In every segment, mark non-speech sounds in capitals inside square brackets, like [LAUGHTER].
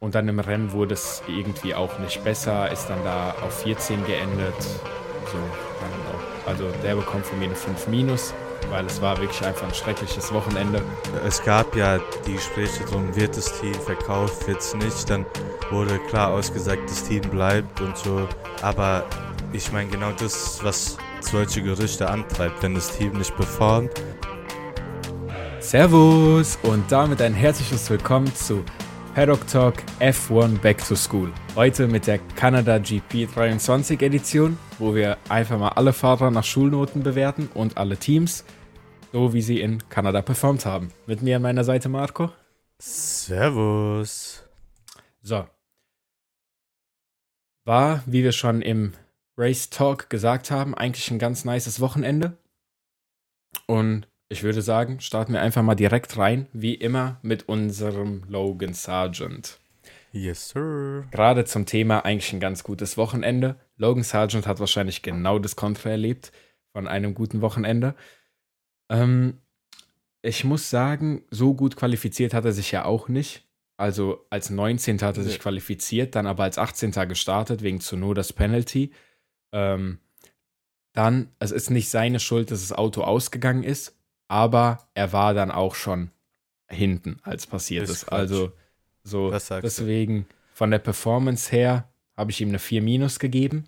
Und dann im Rennen wurde es irgendwie auch nicht besser, ist dann da auf 14 geendet. So, also der bekommt von mir eine 5 minus, weil es war wirklich einfach ein schreckliches Wochenende. Es gab ja die Gespräche drum, wird das Team verkauft, wird es nicht. Dann wurde klar ausgesagt, das Team bleibt und so. Aber ich meine genau das, was solche Gerüchte antreibt, wenn das Team nicht performt. Servus und damit ein herzliches Willkommen zu Paddock Talk F1 Back to School. Heute mit der Canada GP 23 Edition, wo wir einfach mal alle Fahrer nach Schulnoten bewerten und alle Teams, so wie sie in Kanada performt haben. Mit mir an meiner Seite Marco. Servus. So. War, wie wir schon im Race Talk gesagt haben, eigentlich ein ganz nices Wochenende. Und ich würde sagen, starten wir einfach mal direkt rein, wie immer mit unserem Logan Sargent. Yes, sir. Gerade zum Thema eigentlich ein ganz gutes Wochenende. Logan Sargent hat wahrscheinlich genau das Kontra erlebt von einem guten Wochenende. Ähm, ich muss sagen, so gut qualifiziert hat er sich ja auch nicht. Also als 19. hat er sich qualifiziert, dann aber als 18. gestartet wegen Zunodas Penalty. Ähm, dann, es ist nicht seine Schuld, dass das Auto ausgegangen ist aber er war dann auch schon hinten, als passiert ist. ist. Also so deswegen du? von der Performance her habe ich ihm eine 4 minus gegeben.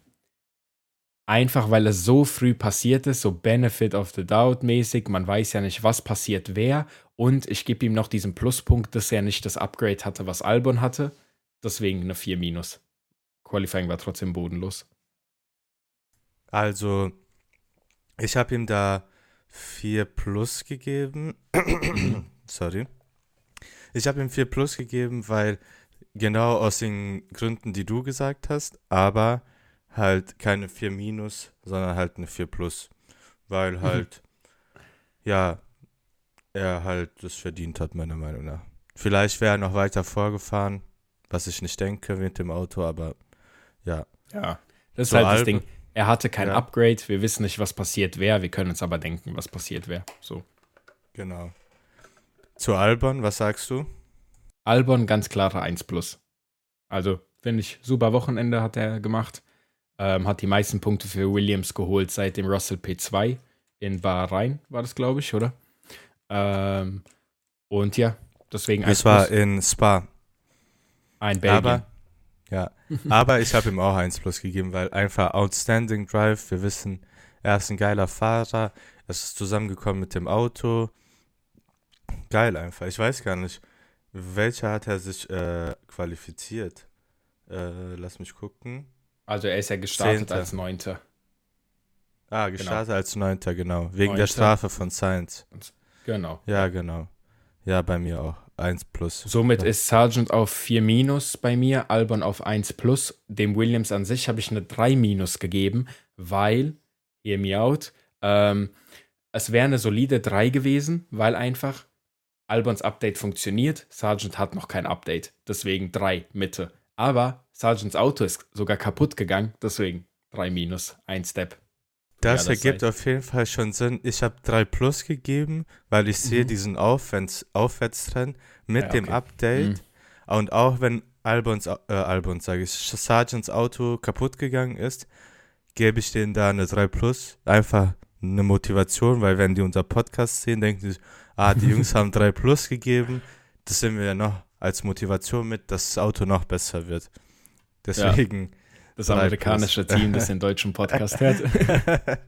Einfach weil es so früh passiert ist, so Benefit of the Doubt mäßig. Man weiß ja nicht, was passiert wer. Und ich gebe ihm noch diesen Pluspunkt, dass er nicht das Upgrade hatte, was Albon hatte. Deswegen eine 4 minus. Qualifying war trotzdem bodenlos. Also, ich habe ihm da 4 plus gegeben. [CLEARS THROAT] Sorry. Ich habe ihm 4 plus gegeben, weil genau aus den Gründen, die du gesagt hast, aber halt keine 4 minus, sondern halt eine 4 plus. Weil mhm. halt, ja, er halt das verdient hat, meiner Meinung nach. Vielleicht wäre er noch weiter vorgefahren, was ich nicht denke mit dem Auto, aber ja. Ja, das ist so halt das Ding. Er hatte kein ja. Upgrade, wir wissen nicht, was passiert wäre, wir können uns aber denken, was passiert wäre. So. Genau. Zu Albon, was sagst du? Albon ganz klare 1 plus. Also, finde ich, super Wochenende hat er gemacht. Ähm, hat die meisten Punkte für Williams geholt seit dem Russell P2 in Bahrain, war das, glaube ich, oder? Ähm, und ja, deswegen 1 Es war in Spa. Ein Belgien. Aber ja, aber ich habe ihm auch 1 plus gegeben, weil einfach outstanding Drive. Wir wissen, er ist ein geiler Fahrer. Es ist zusammengekommen mit dem Auto. Geil einfach. Ich weiß gar nicht, welcher hat er sich äh, qualifiziert? Äh, lass mich gucken. Also er ist ja gestartet Zehnter. als Neunter. Ah, genau. gestartet genau. als Neunter, genau. Wegen Neunter. der Strafe von Science. Genau. Ja, genau. Ja, bei mir auch. 1 plus. Somit ist Sargent auf 4 minus bei mir, Albon auf 1 plus. Dem Williams an sich habe ich eine 3 minus gegeben, weil, hear me out, ähm, es wäre eine solide 3 gewesen, weil einfach Albons Update funktioniert, Sargent hat noch kein Update, deswegen 3 Mitte. Aber Sargents Auto ist sogar kaputt gegangen, deswegen 3 minus, 1 Step. Das ja, ergibt auf jeden Fall schon Sinn. Ich habe 3 Plus gegeben, weil ich mhm. sehe diesen Aufwärts Aufwärtstrend mit ja, okay. dem Update. Mhm. Und auch wenn Albons, äh, Albons sage ich, Sargents Auto kaputt gegangen ist, gebe ich denen da eine 3 Plus. Einfach eine Motivation, weil wenn die unser Podcast sehen, denken sie, ah, die Jungs [LAUGHS] haben 3 Plus gegeben. Das sehen wir ja noch als Motivation mit, dass das Auto noch besser wird. Deswegen. Ja das amerikanische Team, das den deutschen Podcast hört. [LAUGHS]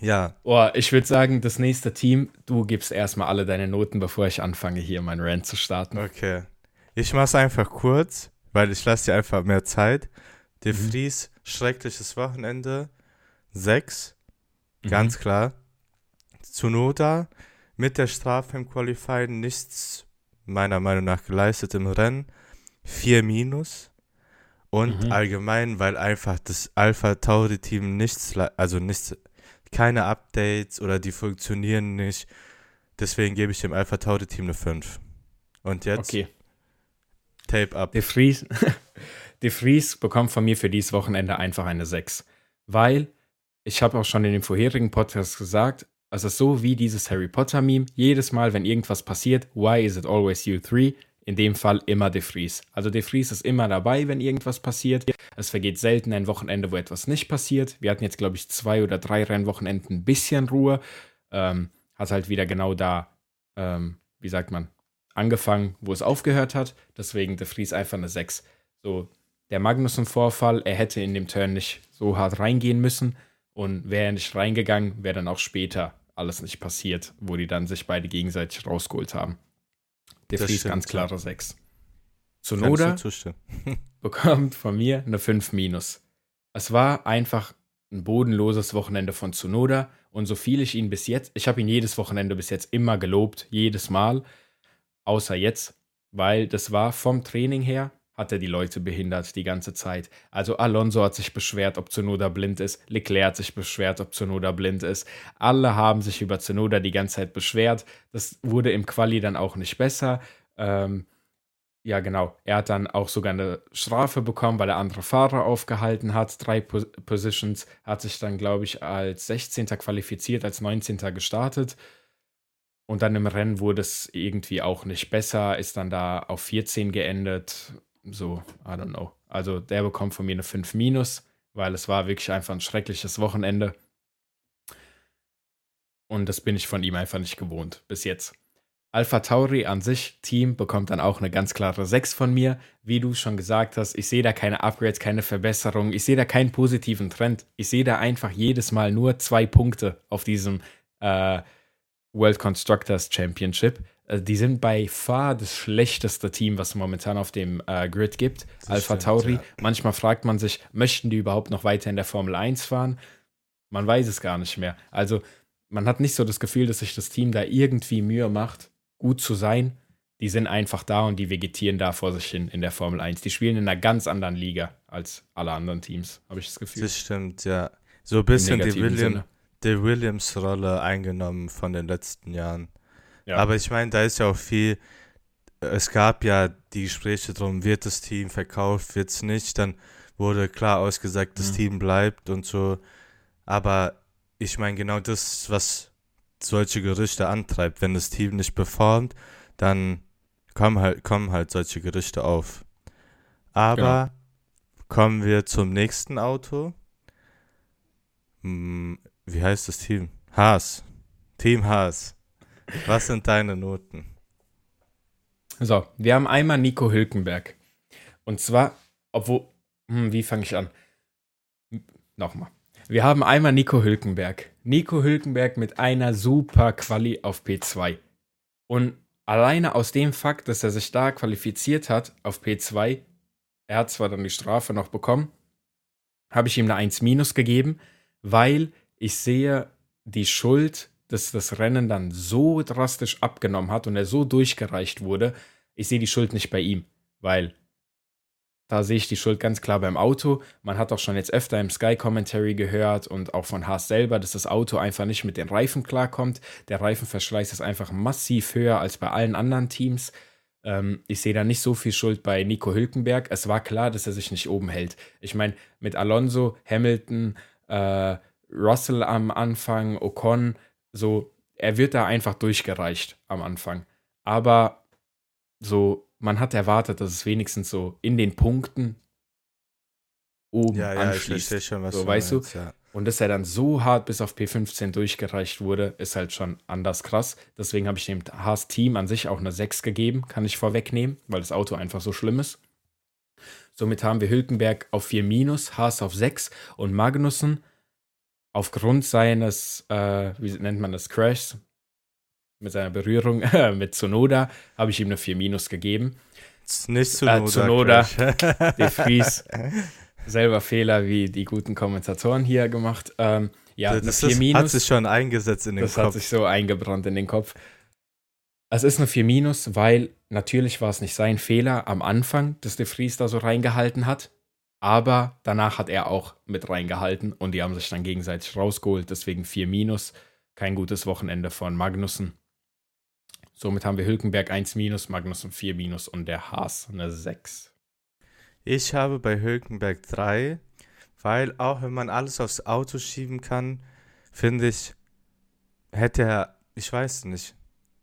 ja. Oh, ich würde sagen, das nächste Team, du gibst erstmal alle deine Noten, bevor ich anfange, hier mein Rant zu starten. Okay. Ich mache es einfach kurz, weil ich lasse dir einfach mehr Zeit. De mhm. Vries, mhm. schreckliches Wochenende. Sechs. Mhm. Ganz klar. Zunoda mit der Strafe im Qualifying nichts meiner Meinung nach geleistet im Rennen. Vier Minus. Und mhm. allgemein, weil einfach das Alpha Tauri Team nichts, also nichts, keine Updates oder die funktionieren nicht. Deswegen gebe ich dem Alpha Tauri Team eine 5. Und jetzt? Okay. Tape up. De Vries, [LAUGHS] De Vries bekommt von mir für dieses Wochenende einfach eine 6. Weil, ich habe auch schon in dem vorherigen Podcast gesagt, es ist so wie dieses Harry Potter Meme. Jedes Mal, wenn irgendwas passiert, why is it always you three? In dem Fall immer De Vries. Also De Vries ist immer dabei, wenn irgendwas passiert. Es vergeht selten ein Wochenende, wo etwas nicht passiert. Wir hatten jetzt, glaube ich, zwei oder drei Rennwochenenden ein bisschen Ruhe. Ähm, hat halt wieder genau da, ähm, wie sagt man, angefangen, wo es aufgehört hat. Deswegen De Vries einfach eine 6. So, der Magnussen-Vorfall, er hätte in dem Turn nicht so hart reingehen müssen. Und wäre er nicht reingegangen, wäre dann auch später alles nicht passiert, wo die dann sich beide gegenseitig rausgeholt haben. Der Vries ganz klare 6. Zunoda bekommt von mir eine 5 minus. Es war einfach ein bodenloses Wochenende von Zunoda und so viel ich ihn bis jetzt, ich habe ihn jedes Wochenende bis jetzt immer gelobt, jedes Mal, außer jetzt, weil das war vom Training her hat er die Leute behindert die ganze Zeit. Also Alonso hat sich beschwert, ob Zunoda blind ist. Leclerc hat sich beschwert, ob Zunoda blind ist. Alle haben sich über Zunoda die ganze Zeit beschwert. Das wurde im Quali dann auch nicht besser. Ähm, ja, genau. Er hat dann auch sogar eine Strafe bekommen, weil er andere Fahrer aufgehalten hat. Drei Positions hat sich dann, glaube ich, als 16. qualifiziert, als 19. gestartet. Und dann im Rennen wurde es irgendwie auch nicht besser, ist dann da auf 14 geendet so, I don't know. Also der bekommt von mir eine 5 minus, weil es war wirklich einfach ein schreckliches Wochenende. Und das bin ich von ihm einfach nicht gewohnt, bis jetzt. Alpha Tauri an sich, Team, bekommt dann auch eine ganz klare 6 von mir. Wie du schon gesagt hast, ich sehe da keine Upgrades, keine Verbesserungen. Ich sehe da keinen positiven Trend. Ich sehe da einfach jedes Mal nur zwei Punkte auf diesem äh, World Constructors Championship. Also die sind bei far das schlechteste Team, was es momentan auf dem äh, Grid gibt. Das Alpha stimmt, Tauri. Ja. Manchmal fragt man sich, möchten die überhaupt noch weiter in der Formel 1 fahren? Man weiß es gar nicht mehr. Also man hat nicht so das Gefühl, dass sich das Team da irgendwie Mühe macht, gut zu sein. Die sind einfach da und die vegetieren da vor sich hin in der Formel 1. Die spielen in einer ganz anderen Liga als alle anderen Teams, habe ich das Gefühl. Das stimmt, ja. So ein bisschen die, William, die Williams-Rolle eingenommen von den letzten Jahren. Ja. Aber ich meine, da ist ja auch viel. Es gab ja die Gespräche drum, wird das Team verkauft, wird es nicht. Dann wurde klar ausgesagt, das mhm. Team bleibt und so. Aber ich meine, genau das, was solche Gerüchte antreibt. Wenn das Team nicht performt, dann kommen halt, kommen halt solche Gerüchte auf. Aber genau. kommen wir zum nächsten Auto. Wie heißt das Team? Haas. Team Haas. Was sind deine Noten? So, wir haben einmal Nico Hülkenberg. Und zwar, obwohl, hm, wie fange ich an? Nochmal. Wir haben einmal Nico Hülkenberg. Nico Hülkenberg mit einer super Quali auf P2. Und alleine aus dem Fakt, dass er sich da qualifiziert hat auf P2, er hat zwar dann die Strafe noch bekommen, habe ich ihm eine 1 minus gegeben, weil ich sehe die Schuld dass das Rennen dann so drastisch abgenommen hat und er so durchgereicht wurde, ich sehe die Schuld nicht bei ihm, weil da sehe ich die Schuld ganz klar beim Auto. Man hat auch schon jetzt öfter im Sky Commentary gehört und auch von Haas selber, dass das Auto einfach nicht mit den Reifen klarkommt. Der Reifenverschleiß ist einfach massiv höher als bei allen anderen Teams. Ähm, ich sehe da nicht so viel Schuld bei Nico Hülkenberg. Es war klar, dass er sich nicht oben hält. Ich meine, mit Alonso, Hamilton, äh, Russell am Anfang, Ocon, so, er wird da einfach durchgereicht am Anfang. Aber so, man hat erwartet, dass es wenigstens so in den Punkten oben ja, ja, anschließt. Ich schon, was so, du weißt meinst, du? Ja. Und dass er dann so hart bis auf P15 durchgereicht wurde, ist halt schon anders krass. Deswegen habe ich dem Haas-Team an sich auch eine 6 gegeben, kann ich vorwegnehmen, weil das Auto einfach so schlimm ist. Somit haben wir Hülkenberg auf 4 minus, Haas auf 6 und Magnussen aufgrund seines, äh, wie nennt man das, Crashs, mit seiner Berührung [LAUGHS] äh, mit Zunoda, habe ich ihm eine 4 Minus gegeben. Nicht Zunoda. Äh, Zunoda, [LAUGHS] De Vries, [LAUGHS] selber Fehler wie die guten Kommentatoren hier gemacht. Ähm, ja, das 4 Minus. hat sich schon eingesetzt in den das Kopf. Das hat sich so eingebrannt in den Kopf. Es ist eine 4 Minus, weil natürlich war es nicht sein Fehler am Anfang, dass De Vries da so reingehalten hat. Aber danach hat er auch mit reingehalten und die haben sich dann gegenseitig rausgeholt. Deswegen 4 Minus. Kein gutes Wochenende von Magnussen. Somit haben wir Hülkenberg 1 Minus, Magnussen 4 Minus und der Haas eine 6. Ich habe bei Hülkenberg 3, weil auch wenn man alles aufs Auto schieben kann, finde ich, hätte er, ich weiß nicht,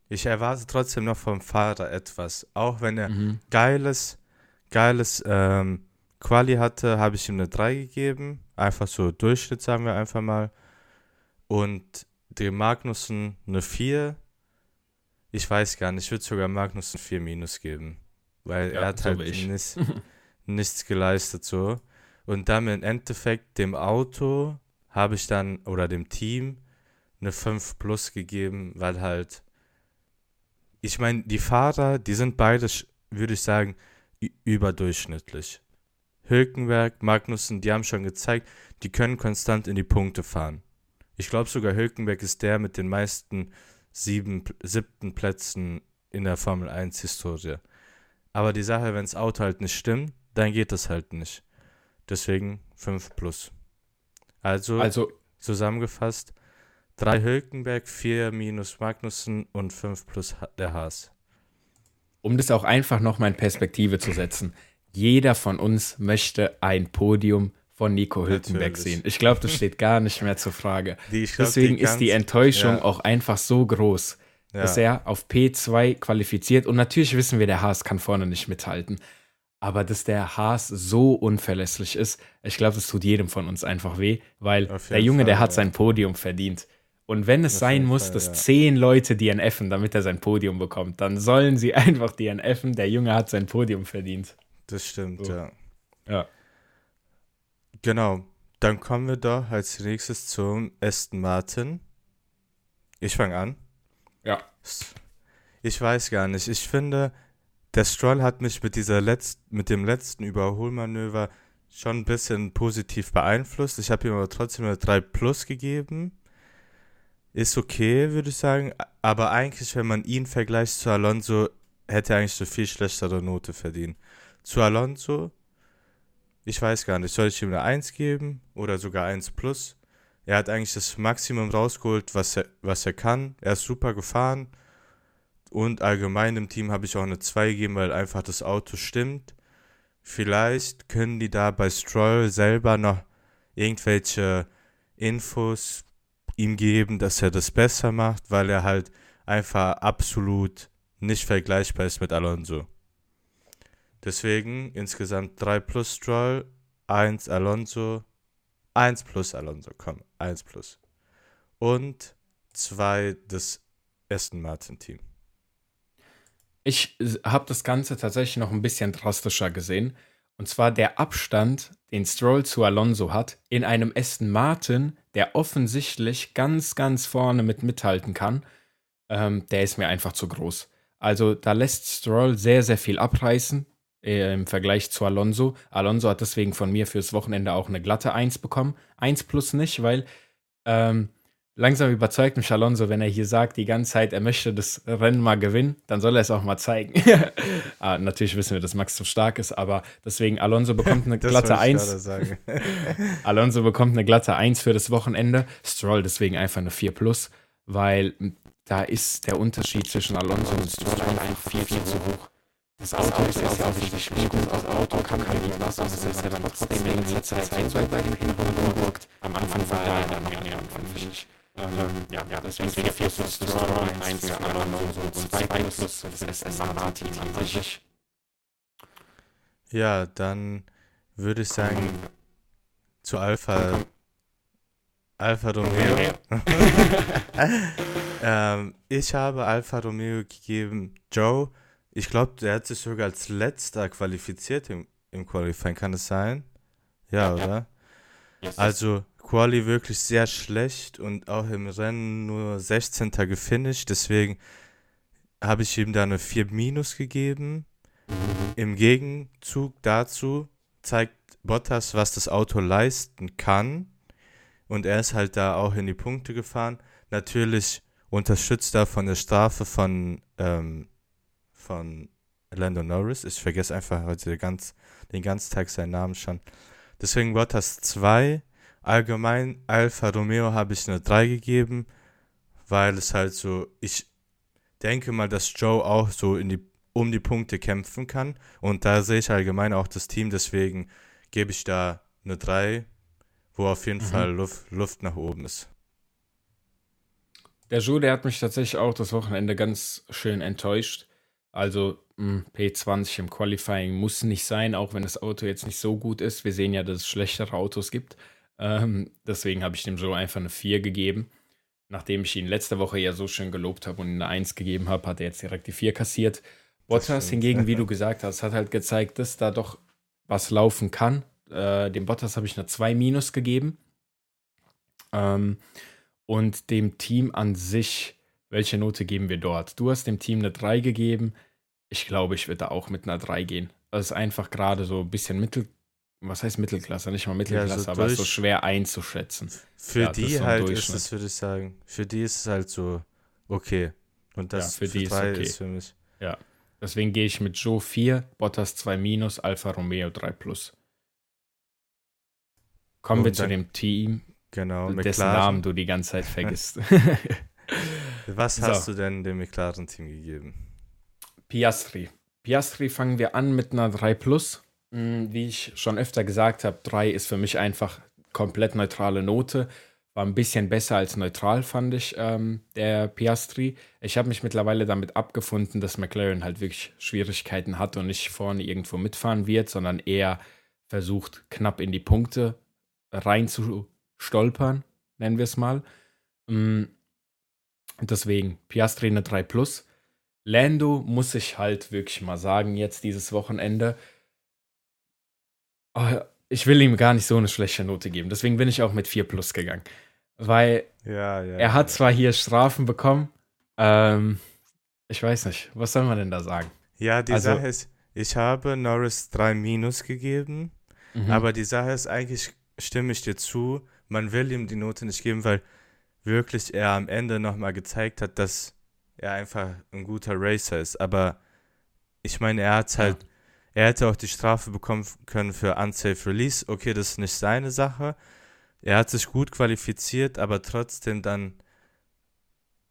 Ich erwarte trotzdem noch vom Fahrer etwas. Auch wenn er Mhm. geiles, geiles ähm, Quali hatte, habe ich ihm eine 3 gegeben. Einfach so Durchschnitt, sagen wir einfach mal. Und dem Magnussen eine 4. Ich weiß gar nicht, ich würde sogar Magnussen 4 minus geben. Weil Ja, er hat halt nichts, [LAUGHS] nichts geleistet so. Und dann im Endeffekt dem Auto habe ich dann, oder dem Team, eine 5 plus gegeben, weil halt, ich meine, die Fahrer, die sind beide, würde ich sagen, überdurchschnittlich. Hülkenberg, Magnussen, die haben schon gezeigt, die können konstant in die Punkte fahren. Ich glaube sogar Hülkenberg ist der mit den meisten sieben, siebten Plätzen in der Formel 1 Historie. Aber die Sache, wenn das Auto halt nicht stimmt, dann geht das halt nicht. Deswegen 5 plus. Also, Also, zusammengefasst, 3 Hülkenberg, 4 minus Magnussen und 5 plus der Haas. um das auch einfach nochmal in Perspektive zu setzen, jeder von uns möchte ein Podium von Nico Hülkenberg Natürlich. sehen. Ich glaube, das steht gar nicht mehr zur Frage. Die, glaub, Deswegen die ist die Enttäuschung ja, auch einfach so groß, ja. dass er auf P2 qualifiziert. Und natürlich wissen wir, der Haas kann vorne nicht mithalten. Aber dass der Haas so unverlässlich ist, ich glaube, das tut jedem von uns einfach weh, weil der Junge, der Fall, hat ja. sein Podium verdient. Und wenn es Auf sein muss, Fall, dass ja. zehn Leute DNFen, damit er sein Podium bekommt, dann sollen sie [LAUGHS] einfach DNFen. Der Junge hat sein Podium verdient. Das stimmt, So. ja. Ja. Genau. Dann kommen wir doch als nächstes zum Aston Martin. Ich fange an. Ja. Ich weiß gar nicht. Ich finde, der Stroll hat mich mit dieser letzt, mit dem letzten Überholmanöver schon ein bisschen positiv beeinflusst. Ich habe ihm aber trotzdem eine 3 Plus gegeben. Ist okay, würde ich sagen. Aber eigentlich, wenn man ihn vergleicht zu Alonso, hätte er eigentlich eine viel schlechtere Note verdient. Zu Alonso, ich weiß gar nicht, soll ich ihm eine 1 geben oder sogar 1 plus? Er hat eigentlich das Maximum rausgeholt, was er, was er kann. Er ist super gefahren. Und allgemein im Team habe ich auch eine 2 gegeben, weil einfach das Auto stimmt. Vielleicht können die da bei Stroll selber noch irgendwelche Infos ihm geben, dass er das besser macht, weil er halt einfach absolut nicht vergleichbar ist mit Alonso. Deswegen insgesamt 3 plus Stroll, 1 Alonso, 1 plus Alonso, komm, 1 plus. Und 2 das Aston Martin Team. Ich habe das Ganze tatsächlich noch ein bisschen drastischer gesehen. Und zwar der Abstand, den Stroll zu Alonso hat, in einem Aston Martin, der offensichtlich ganz, ganz vorne mit mithalten kann, ähm, der ist mir einfach zu groß. Also da lässt Stroll sehr, sehr viel abreißen im Vergleich zu Alonso. Alonso hat deswegen von mir fürs Wochenende auch eine glatte 1 bekommen. 1 plus nicht, weil ähm, langsam überzeugt mich Alonso, wenn er hier sagt die ganze Zeit, er möchte das Rennen mal gewinnen, dann soll er es auch mal zeigen. [LAUGHS] ah, natürlich wissen wir, dass Max zu stark ist, aber deswegen Alonso bekommt eine [LAUGHS] glatte wollte ich 1. gerade sagen. [LAUGHS] Alonso bekommt eine glatte 1 für das Wochenende. Stroll deswegen einfach eine 4 plus, weil m, da ist der Unterschied zwischen Alonso und Stroll einfach viel, viel zu hoch. Das Auto ist ja offensichtlich gut, das Auto kann kein was, aber es ist ja dann trotzdem in letzter Zeit so bei dem Hintergrund. Am Anfang war er dann noch näher, fand ich. Ähm, ja, ja, deswegen 4 plus Stroll, 1 für Alonso und 2 plus das Aston Martin an sich. Ja, dann würde ich sagen, zu Alpha. Alpha Romeo. [LAUGHS] ähm, ich habe Alpha Romeo gegeben. Joe, ich glaube, der hat sich sogar als letzter qualifiziert im, im Qualifying, kann es sein? Ja, oder? Also, Quali wirklich sehr schlecht und auch im Rennen nur 16. gefinisht, deswegen habe ich ihm da eine 4 minus gegeben. Im Gegenzug dazu zeigt Bottas, was das Auto leisten kann. Und er ist halt da auch in die Punkte gefahren. Natürlich unterstützt er von der Strafe von, ähm, von Lando Norris. Ich vergesse einfach heute ganz, den ganzen Tag seinen Namen schon. Deswegen Bottas 2. Allgemein Alfa Romeo habe ich eine 3 gegeben, weil es halt so, ich denke mal, dass Joe auch so in die, um die Punkte kämpfen kann. Und da sehe ich allgemein auch das Team, deswegen gebe ich da eine 3, wo auf jeden Mhm. Fall Luft, Luft nach oben ist. der Joe, der hat mich tatsächlich auch das Wochenende ganz schön enttäuscht. Also mh, P20 im Qualifying muss nicht sein, auch wenn das Auto jetzt nicht so gut ist. Wir sehen ja, dass es schlechtere Autos gibt. Ähm, deswegen habe ich dem Joe einfach eine 4 gegeben. Nachdem ich ihn letzte Woche ja so schön gelobt habe und eine 1 gegeben habe, hat er jetzt direkt die 4 kassiert. Bottas hingegen, wie du [LAUGHS] gesagt hast, hat halt gezeigt, dass da doch was laufen kann. Äh, dem Bottas habe ich eine 2 minus gegeben. Ähm, und dem Team an sich, welche Note geben wir dort? Du hast dem Team eine 3 gegeben. Ich glaube, ich würde da auch mit einer 3 gehen. Das ist einfach gerade so ein bisschen Mittel, was heißt Mittelklasse? Nicht mal Mittelklasse, ja, so aber so schwer einzuschätzen. Für ja, die so halt ist es, würde ich sagen, für die ist es halt so okay. Und das ja, für, für die ist, okay. ist für mich. Ja, deswegen gehe ich mit Joe 4, Bottas 2 minus, Alfa Romeo 3 plus. Kommen Und wir zu dem Team, Genau, dessen McLaren. Namen du die ganze Zeit vergisst. [LAUGHS] [LAUGHS] Was so. hast du denn dem McLaren-Team gegeben? Piastri. Piastri fangen wir an mit einer 3 Plus. Hm, wie ich schon öfter gesagt habe, 3 ist für mich einfach komplett neutrale Note. War ein bisschen besser als neutral, fand ich, ähm, der Piastri. Ich habe mich mittlerweile damit abgefunden, dass McLaren halt wirklich Schwierigkeiten hat und nicht vorne irgendwo mitfahren wird, sondern eher versucht, knapp in die Punkte rein zu stolpern, nennen wir es mal. Mm, deswegen Piastri eine 3 Plus. Lando muss ich halt wirklich mal sagen, jetzt dieses Wochenende. Oh, ich will ihm gar nicht so eine schlechte Note geben. Deswegen bin ich auch mit 4 Plus gegangen. Weil ja, ja, er hat ja. zwar hier Strafen bekommen, ähm, ich weiß nicht, was soll man denn da sagen? Ja, die also, Sache ist, ich habe Norris 3 Minus gegeben, mhm. aber die Sache ist eigentlich, stimme ich dir zu, man will ihm die Note nicht geben, weil wirklich er am Ende nochmal gezeigt hat, dass er einfach ein guter Racer ist. Aber ich meine, er hat halt, ja. er hätte auch die Strafe bekommen können für Unsafe Release. Okay, das ist nicht seine Sache. Er hat sich gut qualifiziert, aber trotzdem dann,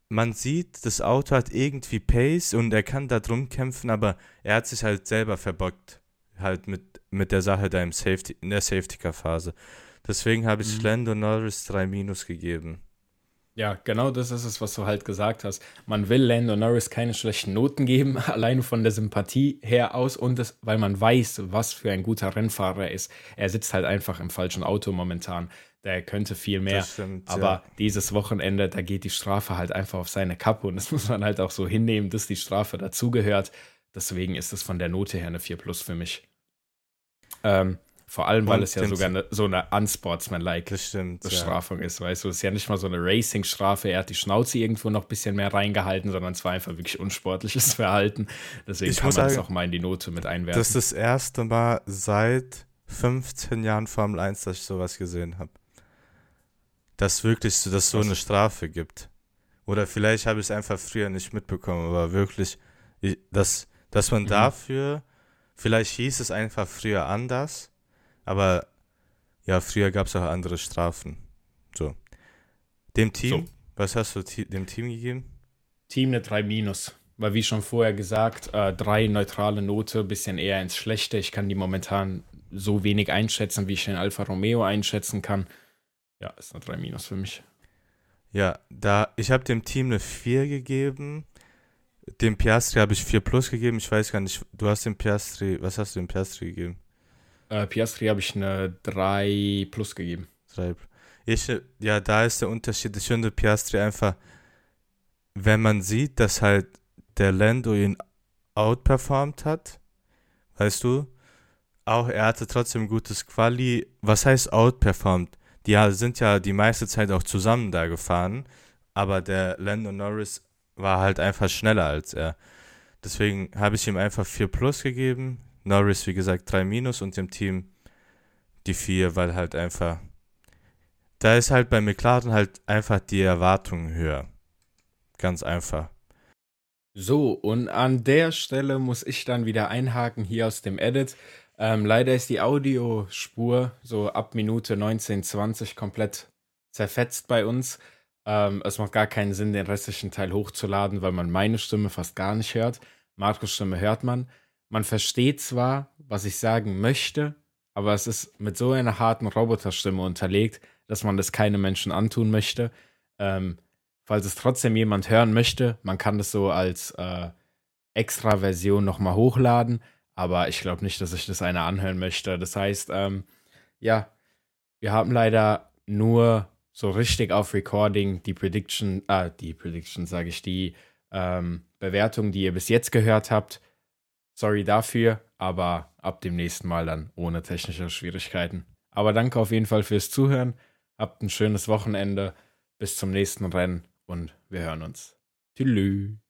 man sieht, das Auto hat irgendwie Pace und er kann da drum kämpfen, aber er hat sich halt selber verbockt. Halt mit, mit der Sache da im Safety, in der Safety-Car-Phase. Deswegen habe ich mhm. Lando Norris 3 Minus gegeben. Ja, genau das ist es, was du halt gesagt hast. Man will Lando Norris keine schlechten Noten geben, [LAUGHS] allein von der Sympathie her aus und das, weil man weiß, was für ein guter Rennfahrer er ist. Er sitzt halt einfach im falschen Auto momentan. Der könnte viel mehr. Stimmt, aber ja. dieses Wochenende, da geht die Strafe halt einfach auf seine Kappe und [LAUGHS] das muss man halt auch so hinnehmen, dass die Strafe dazugehört. Deswegen ist es von der Note her eine 4 Plus für mich. Ähm, vor allem, weil und es ja sogar eine, so eine unsportsmanlike Bestrafung ja. ist, weißt du? Es ist ja nicht mal so eine Racing-Strafe. Er hat die Schnauze irgendwo noch ein bisschen mehr reingehalten, sondern es war einfach wirklich unsportliches [LAUGHS] Verhalten. Deswegen ich kann man es auch mal in die Note mit einwerfen. Das ist das erste Mal seit 15 Jahren Formel 1, dass ich sowas gesehen habe. Dass wirklich so, dass so eine Strafe gibt. Oder vielleicht habe ich es einfach früher nicht mitbekommen, aber wirklich, dass, dass man mhm. dafür, vielleicht hieß es einfach früher anders, aber ja, früher gab es auch andere Strafen. So. Dem Team, so. was hast du dem Team gegeben? Team eine 3 minus. Weil wie schon vorher gesagt, äh, drei neutrale Note, bisschen eher ins Schlechte. Ich kann die momentan so wenig einschätzen, wie ich den Alfa Romeo einschätzen kann. Ja, ist eine 3 minus für mich. Ja, da ich habe dem Team eine 4 gegeben. Dem Piastri habe ich 4 plus gegeben. Ich weiß gar nicht, du hast dem Piastri, was hast du dem Piastri gegeben? Äh, Piastri habe ich eine 3 plus gegeben. 3. Ich, ja, da ist der Unterschied. Ich finde Piastri einfach, wenn man sieht, dass halt der Lando ihn outperformt hat, weißt du, auch er hatte trotzdem gutes Quali. Was heißt outperformt? Die sind ja die meiste Zeit auch zusammen da gefahren, aber der Lando Norris war halt einfach schneller als er. Deswegen habe ich ihm einfach 4 plus gegeben. Norris, wie gesagt, 3 Minus und dem Team die 4, weil halt einfach. Da ist halt bei McLaren halt einfach die Erwartung höher. Ganz einfach. So, und an der Stelle muss ich dann wieder einhaken hier aus dem Edit. Ähm, leider ist die Audiospur so ab Minute 19, 20 komplett zerfetzt bei uns. Ähm, es macht gar keinen Sinn, den restlichen Teil hochzuladen, weil man meine Stimme fast gar nicht hört. Marcos Stimme hört man man versteht zwar, was ich sagen möchte, aber es ist mit so einer harten Roboterstimme unterlegt, dass man das keine Menschen antun möchte. Ähm, falls es trotzdem jemand hören möchte, man kann das so als äh, Extra-Version nochmal hochladen, aber ich glaube nicht, dass ich das einer anhören möchte. Das heißt, ähm, ja, wir haben leider nur so richtig auf Recording die Prediction, ah, die Prediction sage ich, die ähm, Bewertung, die ihr bis jetzt gehört habt. Sorry dafür, aber ab dem nächsten Mal dann ohne technische Schwierigkeiten. Aber danke auf jeden Fall fürs Zuhören. Habt ein schönes Wochenende. Bis zum nächsten Rennen und wir hören uns. Tschüss.